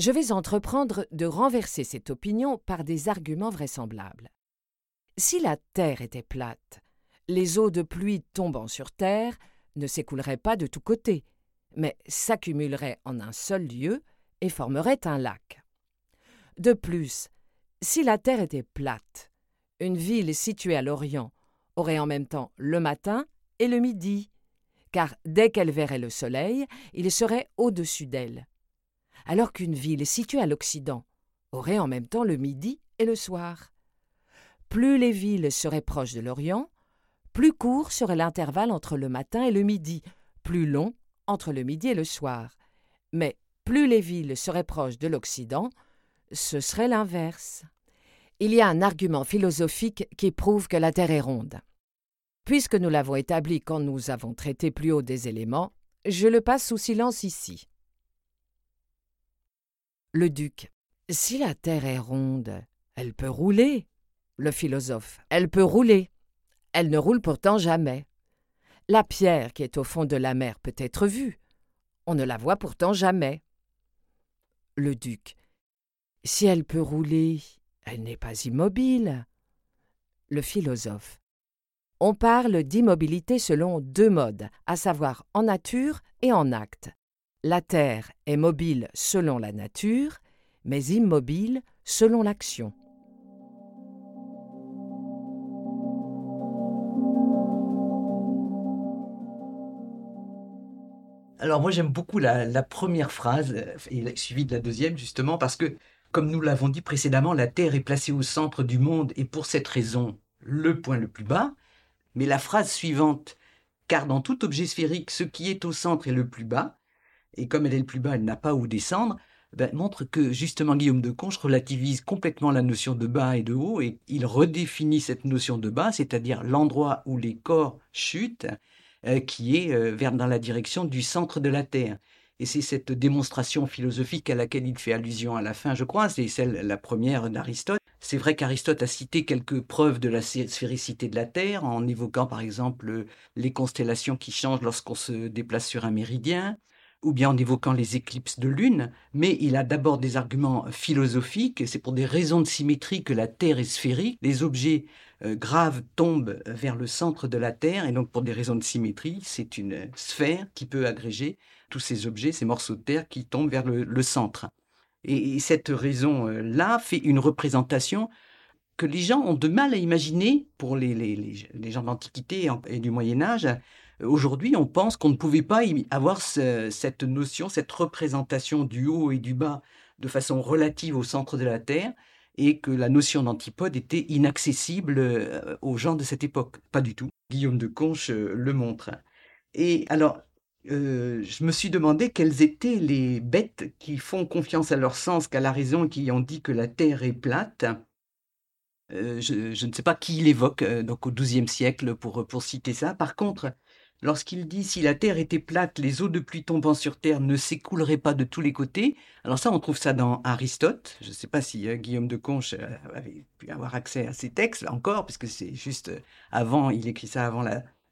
je vais entreprendre de renverser cette opinion par des arguments vraisemblables. Si la Terre était plate, les eaux de pluie tombant sur Terre ne s'écouleraient pas de tous côtés, mais s'accumuleraient en un seul lieu et formeraient un lac. De plus, si la Terre était plate, une ville située à l'Orient aurait en même temps le matin et le midi, car dès qu'elle verrait le soleil, il serait au-dessus d'elle alors qu'une ville située à l'Occident aurait en même temps le midi et le soir. Plus les villes seraient proches de l'Orient, plus court serait l'intervalle entre le matin et le midi, plus long entre le midi et le soir. Mais plus les villes seraient proches de l'Occident, ce serait l'inverse. Il y a un argument philosophique qui prouve que la Terre est ronde. Puisque nous l'avons établi quand nous avons traité plus haut des éléments, je le passe sous silence ici. Le duc. Si la Terre est ronde, elle peut rouler. Le philosophe. Elle peut rouler. Elle ne roule pourtant jamais. La pierre qui est au fond de la mer peut être vue. On ne la voit pourtant jamais. Le duc. Si elle peut rouler, elle n'est pas immobile. Le philosophe. On parle d'immobilité selon deux modes, à savoir en nature et en acte. La Terre est mobile selon la nature, mais immobile selon l'action. Alors moi j'aime beaucoup la, première phrase, euh, et suivie de la deuxième justement, parce que comme nous l'avons dit précédemment, la Terre est placée au centre du monde et pour cette raison le point le plus bas. Mais la phrase suivante, car dans tout objet sphérique, ce qui est au centre est le plus bas, et comme elle est le plus bas, elle n'a pas où descendre, ben, montre que justement Guillaume de Conche relativise complètement la notion de bas et de haut, et il redéfinit cette notion de bas, c'est-à-dire l'endroit où les corps chutent, euh, qui est euh, vers dans la direction du centre de la Terre. Et c'est cette démonstration philosophique à laquelle il fait allusion à la fin, je crois, c'est celle, la première d'Aristote. C'est vrai qu'Aristote a cité quelques preuves de la sphéricité de la Terre, en évoquant par exemple les constellations qui changent lorsqu'on se déplace sur un méridien, ou bien en évoquant les éclipses de lune, mais il a d'abord des arguments philosophiques, c'est pour des raisons de symétrie que la Terre est sphérique, les objets euh, graves tombent vers le centre de la Terre, et donc pour des raisons de symétrie, c'est une sphère qui peut agréger tous ces objets, ces morceaux de Terre qui tombent vers le, centre. Et, cette raison-là fait une représentation que les gens ont de mal à imaginer pour les, les gens d'Antiquité et du Moyen Âge, Aujourd'hui, on pense qu'on ne pouvait pas avoir cette notion, cette représentation du haut et du bas de façon relative au centre de la Terre et que la notion d'antipode était inaccessible euh, aux gens de cette époque. Pas du tout. Guillaume de Conche euh, le montre. Et alors, euh, je me suis demandé quelles étaient les bêtes qui font confiance à leur sens qu'à la raison et qui ont dit que la Terre est plate. je, ne sais pas qui l'évoque donc au XIIe siècle pour, pour citer ça. Par contre, lorsqu'il dit si la terre était plate, les eaux de pluie tombant sur terre ne s'écouleraient pas de tous les côtés. Alors ça, on trouve ça dans Aristote. Je ne sais pas si euh, Guillaume de Conche euh, avait pu avoir accès à ces textes, là encore, puisque c'est juste euh, avant, il écrit ça avant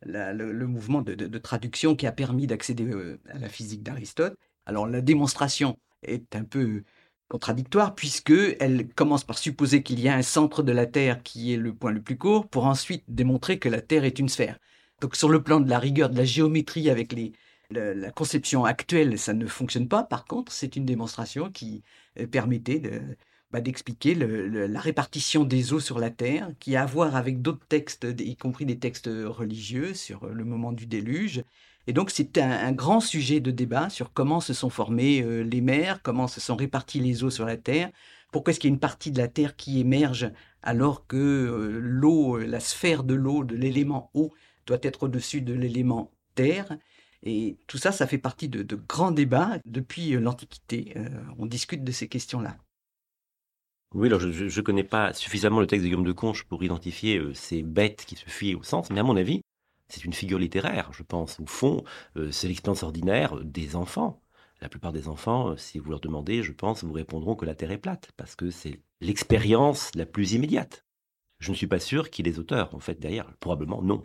le, mouvement de, traduction qui a permis d'accéder à la physique d'Aristote. Alors la démonstration est un peu contradictoire puisque elle commence par supposer qu'il y a un centre de la Terre qui est le point le plus court pour ensuite démontrer que la Terre est une sphère. Donc sur le plan de la rigueur, de la géométrie avec les, la, conception actuelle, ça ne fonctionne pas. Par contre, c'est une démonstration qui euh, permettait bah, d'expliquer la répartition des eaux sur la Terre, qui a à voir avec d'autres textes, y compris des textes religieux sur le moment du déluge. Et donc c'est un, grand sujet de débat sur comment se sont formées euh, les mers, comment se sont réparties les eaux sur la Terre, pourquoi est-ce qu'il y a une partie de la Terre qui émerge alors que euh, l'eau, la sphère de l'eau, de l'élément eau, doit être au-dessus de l'élément terre. Et tout ça, ça fait partie de, grands débats depuis euh, l'Antiquité. Euh, on discute de ces questions-là. Oui, alors je ne connais pas suffisamment le texte de Guillaume de Conche pour identifier euh, ces bêtes qui se fuient au sens, mais à mon avis, c'est une figure littéraire, je pense. Au fond, c'est l'expérience ordinaire des enfants. La plupart des enfants, si vous leur demandez, je pense, vous répondront que la Terre est plate, parce que c'est l'expérience la plus immédiate. Je ne suis pas sûr qu'il y ait des auteurs, en fait, derrière. Probablement non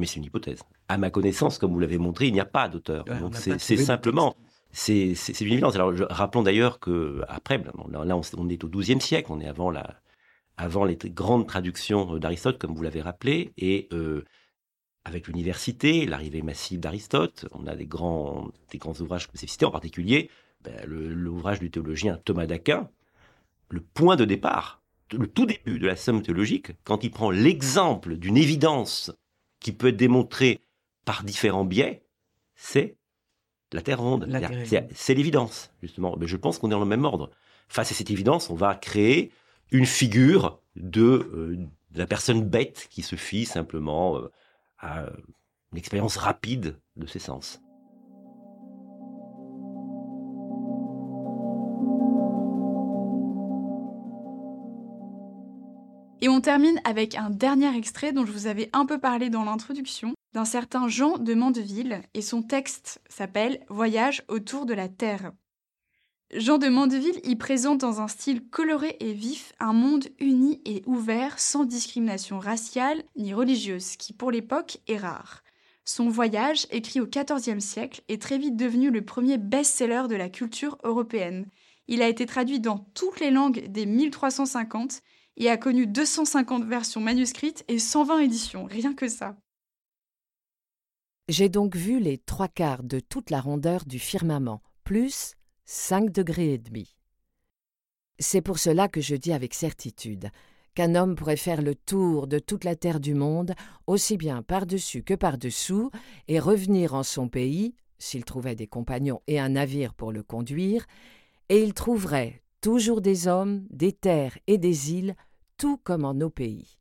mais c'est une hypothèse. À ma connaissance, comme vous l'avez montré, il n'y a pas d'auteur. Donc c'est simplement, c'est une évidence. Alors rappelons d'ailleurs que après, ben, là on, est au XIIe siècle, on est avant la, avant les grandes traductions d'Aristote, comme vous l'avez rappelé, et euh, avec l'université, l'arrivée massive d'Aristote, on a des grands, des grands ouvrages que vous avez cités, en particulier ben, l'ouvrage du théologien Thomas d'Aquin, le point de départ, le tout début de la somme théologique, quand il prend l'exemple d'une évidence qui peut être démontré par différents biais, c'est la Terre ronde. C'est l'évidence, justement. Mais je pense qu'on est dans le même ordre. Face à cette évidence, on va créer une figure de, la personne bête qui se fie simplement à une expérience rapide de ses sens. Et on termine avec un dernier extrait dont je vous avais un peu parlé dans l'introduction, d'un certain Jean de Mandeville, et son texte s'appelle Voyage autour de la Terre. Jean de Mandeville y présente dans un style coloré et vif un monde uni et ouvert sans discrimination raciale ni religieuse, qui pour l'époque est rare. Son voyage, écrit au XIVe siècle, est très vite devenu le premier best-seller de la culture européenne. Il a été traduit dans toutes les langues des 1350 et a connu 250 versions manuscrites et 120 éditions, rien que ça. J'ai donc vu les trois quarts de toute la rondeur du firmament, plus 5 degrés et demi. C'est pour cela que je dis avec certitude qu'un homme pourrait faire le tour de toute la terre du monde, aussi bien par-dessus que par-dessous, et revenir en son pays, s'il trouvait des compagnons et un navire pour le conduire, et il trouverait toujours des hommes, des terres et des îles tout comme en nos pays.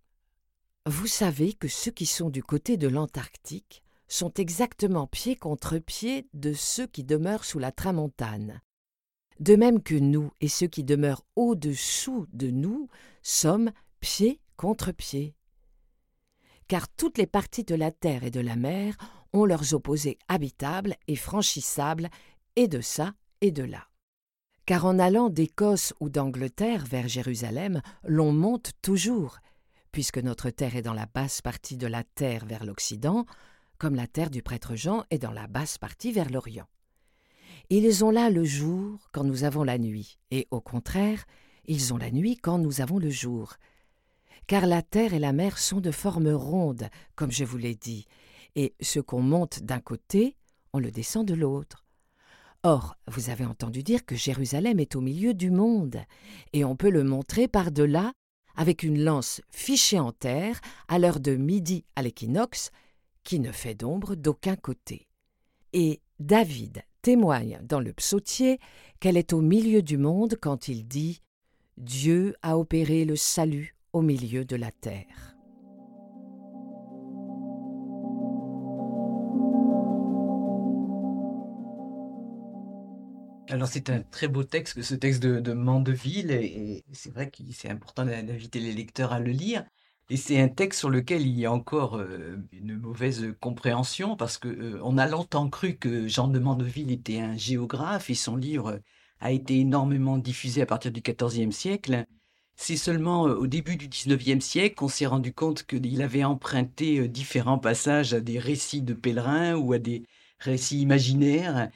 Vous savez que ceux qui sont du côté de l'Antarctique sont exactement pied contre pied de ceux qui demeurent sous la tramontane. De même que nous et ceux qui demeurent au-dessous de nous sommes pied contre pied. Car toutes les parties de la terre et de la mer ont leurs opposés habitables et franchissables, et de ça et de là car en allant d'Écosse ou d'Angleterre vers Jérusalem, l'on monte toujours, puisque notre terre est dans la basse partie de la terre vers l'Occident, comme la terre du prêtre Jean est dans la basse partie vers l'Orient. Ils ont là le jour quand nous avons la nuit, et au contraire, ils ont la nuit quand nous avons le jour. Car la terre et la mer sont de forme ronde, comme je vous l'ai dit, et ce qu'on monte d'un côté, on le descend de l'autre. Or, vous avez entendu dire que Jérusalem est au milieu du monde, et on peut le montrer par-delà avec une lance fichée en terre à l'heure de midi à l'équinoxe, qui ne fait d'ombre d'aucun côté. Et David témoigne dans le psautier qu'elle est au milieu du monde quand il dit Dieu a opéré le salut au milieu de la terre. Alors c'est un très beau texte, ce texte de, Mandeville, et, c'est vrai que c'est important d'inviter les lecteurs à le lire. Et c'est un texte sur lequel il y a encore euh, une mauvaise compréhension, parce que euh, on a longtemps cru que Jean de Mandeville était un géographe, et son livre a été énormément diffusé à partir du XIVe siècle. C'est seulement euh, au début du XIXe siècle qu'on s'est rendu compte qu'il avait emprunté différents passages à des récits de pèlerins ou à des récits imaginaires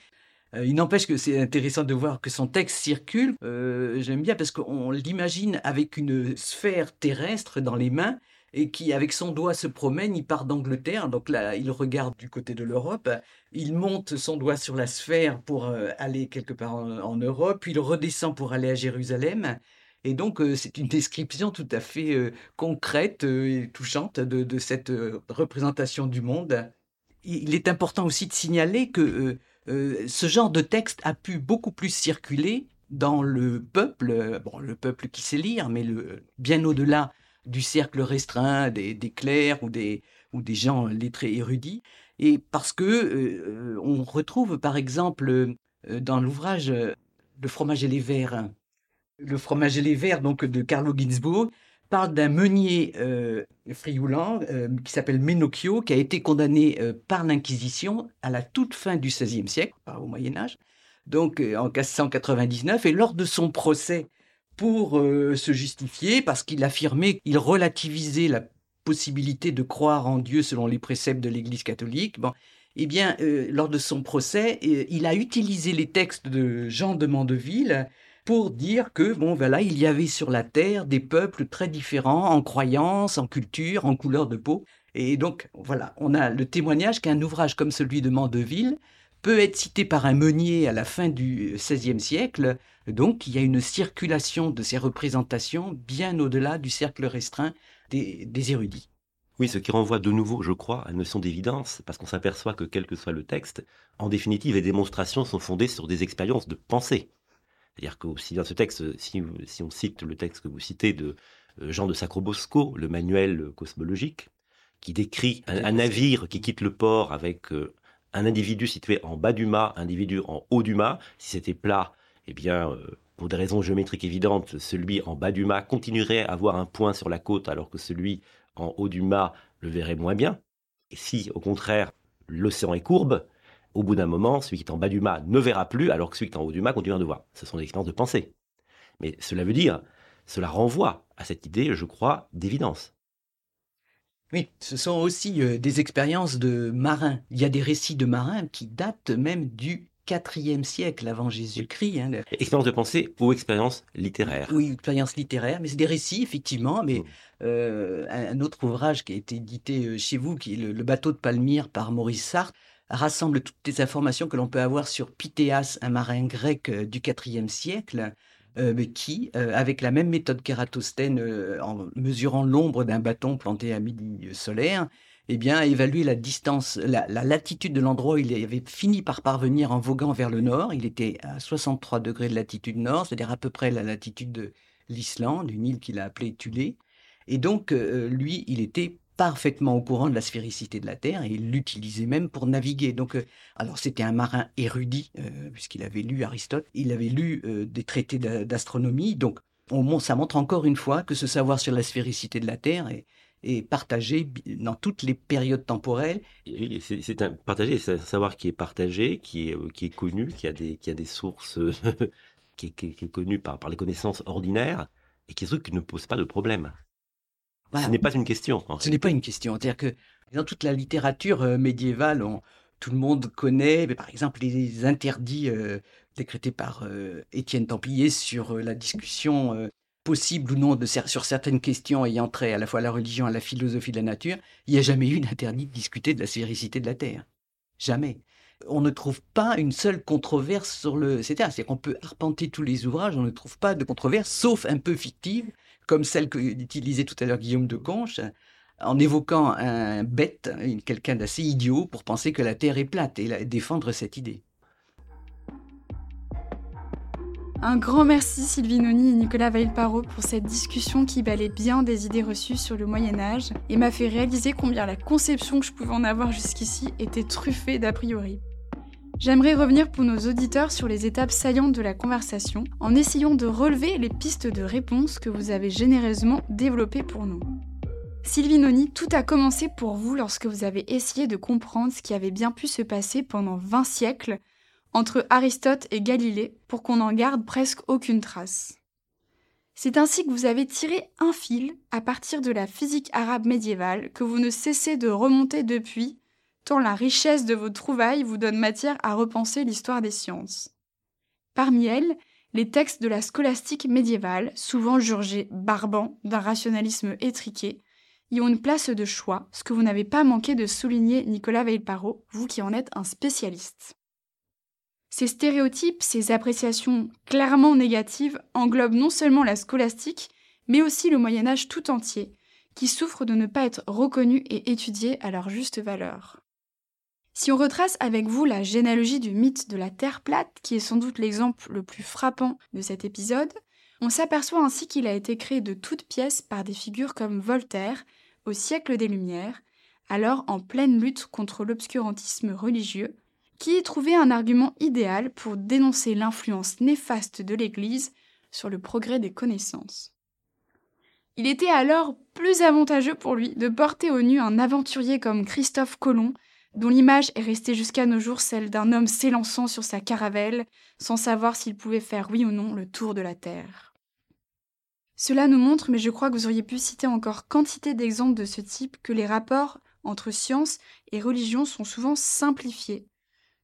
il n'empêche que c'est intéressant de voir que son texte circule. Euh, j'aime bien parce qu'on l'imagine avec une sphère terrestre dans les mains et qui, avec son doigt, se promène. Il part d'Angleterre, donc là, il regarde du côté de l'Europe. Il monte son doigt sur la sphère pour euh, aller quelque part en, Europe, puis il redescend pour aller à Jérusalem. Et donc, c'est une description tout à fait concrète et touchante de, cette représentation du monde. Il est important aussi de signaler que euh, ce genre de texte a pu beaucoup plus circuler dans le peuple, bon, le peuple qui sait lire, mais bien au-delà du cercle restreint des, clercs ou des, gens lettrés érudits, et parce que euh, on retrouve par exemple euh, dans l'ouvrage Le fromage et les vers, le fromage et les vers donc de Carlo Ginzburg, parle d'un meunier euh, euh, qui s'appelle Menocchio, qui a été condamné euh, par l'Inquisition à la toute fin du XVIe siècle, au Moyen Âge, donc en 1599, et lors de son procès pour se justifier, parce qu'il affirmait, il relativisait la possibilité de croire en Dieu selon les préceptes de l'Église catholique. Bon, eh bien, lors de son procès, il a utilisé les textes de Jean de Mandeville pour dire que, bon, voilà, il y avait sur la Terre des peuples très différents en croyances, en culture, en couleur de peau. Et donc, voilà, on a le témoignage qu'un ouvrage comme celui de Mandeville peut être cité par un meunier à la fin du XVIe siècle. Donc, il y a une circulation de ces représentations bien au-delà du cercle restreint des, des érudits. Oui, ce qui renvoie de nouveau, je crois, à une notion d'évidence, parce qu'on s'aperçoit que quel que soit le texte, en définitive, les démonstrations sont fondées sur des expériences de pensée. C'est-à-dire qu'aussi dans ce texte, si, si, on cite le texte que vous citez de Jean de Sacrobosco, le manuel cosmologique, qui décrit un, navire qui quitte le port avec un individu situé en bas du mât, un individu en haut du mât. Si c'était plat, eh bien, pour des raisons géométriques évidentes, celui en bas du mât continuerait à avoir un point sur la côte, alors que celui en haut du mât le verrait moins bien. Et si, au contraire, l'océan est courbe, au bout d'un moment, celui qui est en bas du mât ne verra plus, alors que celui qui est en haut du mât continuera de voir. Ce sont des expériences de pensée. Mais cela veut dire, cela renvoie à cette idée, je crois, d'évidence. Oui, ce sont aussi euh, des expériences de marins. Il y a des récits de marins qui datent même du IVe siècle avant Jésus-Christ. Hein, expérience de pensée ou expérience littéraire? Oui, expérience littéraire, mais c'est des récits, effectivement. Mais mmh. euh, un autre ouvrage qui a été édité euh, chez vous, qui est le, bateau de Palmyre par Maurice Sartre, rassemble toutes les informations que l'on peut avoir sur Pythéas, un marin grec euh, du IVe siècle, mais qui, avec la même méthode qu'Ératosthène, en mesurant l'ombre d'un bâton planté à midi solaire, eh bien, évaluer la distance, la, latitude de l'endroit où il avait fini par parvenir en voguant vers le nord. Il était à 63 degrés de latitude nord, c'est-à-dire à peu près la latitude de l'Islande, une île qu'il a appelée Thulé. Et donc, euh, lui, il était parfaitement au courant de la sphéricité de la Terre et il l'utilisait même pour naviguer. Donc, euh, alors c'était un marin érudit euh, puisqu'il avait lu Aristote, il avait lu des traités d'astronomie. Donc, on, ça montre encore une fois que ce savoir sur la sphéricité de la Terre est, partagé dans toutes les périodes temporelles. C'est un partagé, c'est un savoir qui est partagé, qui est, euh, connu, qui a des, sources, [laughs] qui, est, connu par, les connaissances ordinaires, et qui est truc qui ne pose pas de problème. Ce n'est pas une question. Ce n'est pas une question. C'est-à-dire que dans toute la littérature euh, médiévale, on, tout le monde connaît, mais par exemple, les interdits euh, décrétés par Étienne Templier sur la discussion possible ou non de, sur certaines questions ayant trait à la fois à la religion, à la philosophie de la nature, il n'y a jamais eu d'interdit de discuter de la sphéricité de la Terre. Jamais. On ne trouve pas une seule controverse sur le... C'est-à-dire qu'on peut arpenter tous les ouvrages, on ne trouve pas de controverse, sauf un peu fictive, comme celle qu'utilisait tout à l'heure Guillaume de Conche, en évoquant un bête, quelqu'un d'assez idiot, pour penser que la Terre est plate et défendre cette idée. Un grand merci Sylvie Noni et Nicolas Vailparo pour cette discussion qui balait bien des idées reçues sur le Moyen Âge et m'a fait réaliser combien la conception que je pouvais en avoir jusqu'ici était truffée d'a priori. J'aimerais revenir pour nos auditeurs sur les étapes saillantes de la conversation en essayant de relever les pistes de réponse que vous avez généreusement développées pour nous. Sylvie Noni, tout a commencé pour vous lorsque vous avez essayé de comprendre ce qui avait bien pu se passer pendant 20 siècles entre Aristote et Galilée pour qu'on n'en garde presque aucune trace. C'est ainsi que vous avez tiré un fil à partir de la physique arabe médiévale que vous ne cessez de remonter depuis, tant la richesse de vos trouvailles vous donne matière à repenser l'histoire des sciences. Parmi elles, les textes de la scolastique médiévale, souvent jurgés barbants d'un rationalisme étriqué, y ont une place de choix, ce que vous n'avez pas manqué de souligner Nicolas Veilparo, vous qui en êtes un spécialiste. Ces stéréotypes, ces appréciations clairement négatives englobent non seulement la scolastique, mais aussi le Moyen Âge tout entier, qui souffre de ne pas être reconnu et étudié à leur juste valeur. Si on retrace avec vous la généalogie du mythe de la Terre plate, qui est sans doute l'exemple le plus frappant de cet épisode, on s'aperçoit ainsi qu'il a été créé de toutes pièces par des figures comme Voltaire, au siècle des Lumières, alors en pleine lutte contre l'obscurantisme religieux, qui y trouvait un argument idéal pour dénoncer l'influence néfaste de l'Église sur le progrès des connaissances. Il était alors plus avantageux pour lui de porter au nu un aventurier comme Christophe Colomb, dont l'image est restée jusqu'à nos jours celle d'un homme s'élançant sur sa caravelle sans savoir s'il pouvait faire oui ou non le tour de la Terre. Cela nous montre, mais je crois que vous auriez pu citer encore quantité d'exemples de ce type, que les rapports entre science et religion sont souvent simplifiés,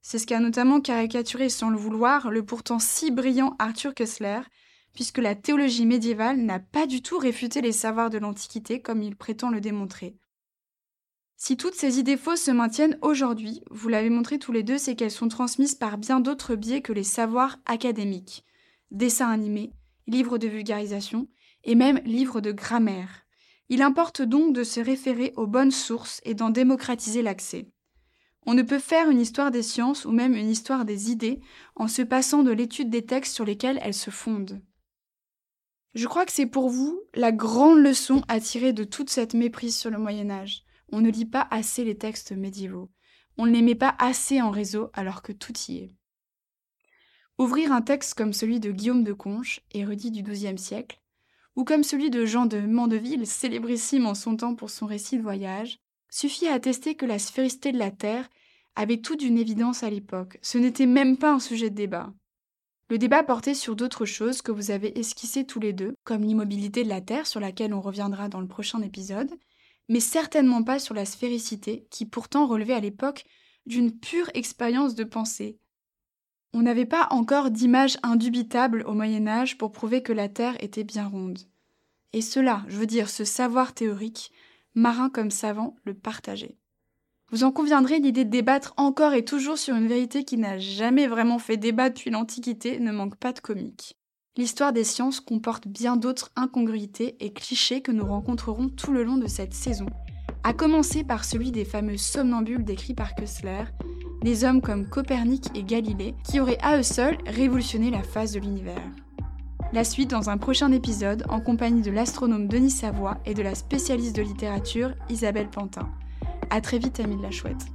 c'est ce qu'a notamment caricaturé sans le vouloir le pourtant si brillant Arthur Kessler, puisque la théologie médiévale n'a pas du tout réfuté les savoirs de l'Antiquité comme il prétend le démontrer. Si toutes ces idées fausses se maintiennent aujourd'hui, vous l'avez montré tous les deux, c'est qu'elles sont transmises par bien d'autres biais que les savoirs académiques. Dessins animés, livres de vulgarisation et même livres de grammaire. Il importe donc de se référer aux bonnes sources et d'en démocratiser l'accès. On ne peut faire une histoire des sciences ou même une histoire des idées en se passant de l'étude des textes sur lesquels elles se fondent. Je crois que c'est pour vous la grande leçon à tirer de toute cette méprise sur le Moyen Âge. On ne lit pas assez les textes médiévaux. On ne les met pas assez en réseau alors que tout y est. Ouvrir un texte comme celui de Guillaume de Conches, érudit du XIIe siècle, ou comme celui de Jean de Mandeville, célébrissime en son temps pour son récit de voyage, suffit à attester que la sphéricité de la Terre avait tout d'une évidence à l'époque. Ce n'était même pas un sujet de débat. Le débat portait sur d'autres choses que vous avez esquissées tous les deux, comme l'immobilité de la Terre sur laquelle on reviendra dans le prochain épisode, mais certainement pas sur la sphéricité qui pourtant relevait à l'époque d'une pure expérience de pensée. On n'avait pas encore d'image indubitable au Moyen Âge pour prouver que la Terre était bien ronde. Et cela, je veux dire ce savoir théorique, marin comme savant, le partageait. Vous en conviendrez, l'idée de débattre encore et toujours sur une vérité qui n'a jamais vraiment fait débat depuis l'Antiquité ne manque pas de comique. L'histoire des sciences comporte bien d'autres incongruités et clichés que nous rencontrerons tout le long de cette saison, à commencer par celui des fameux somnambules décrits par Kessler, des hommes comme Copernic et Galilée, qui auraient à eux seuls révolutionné la phase de l'univers. La suite dans un prochain épisode en compagnie de l'astronome Denis Savoie et de la spécialiste de littérature Isabelle Pantin. A très vite, Amis de la Chouette.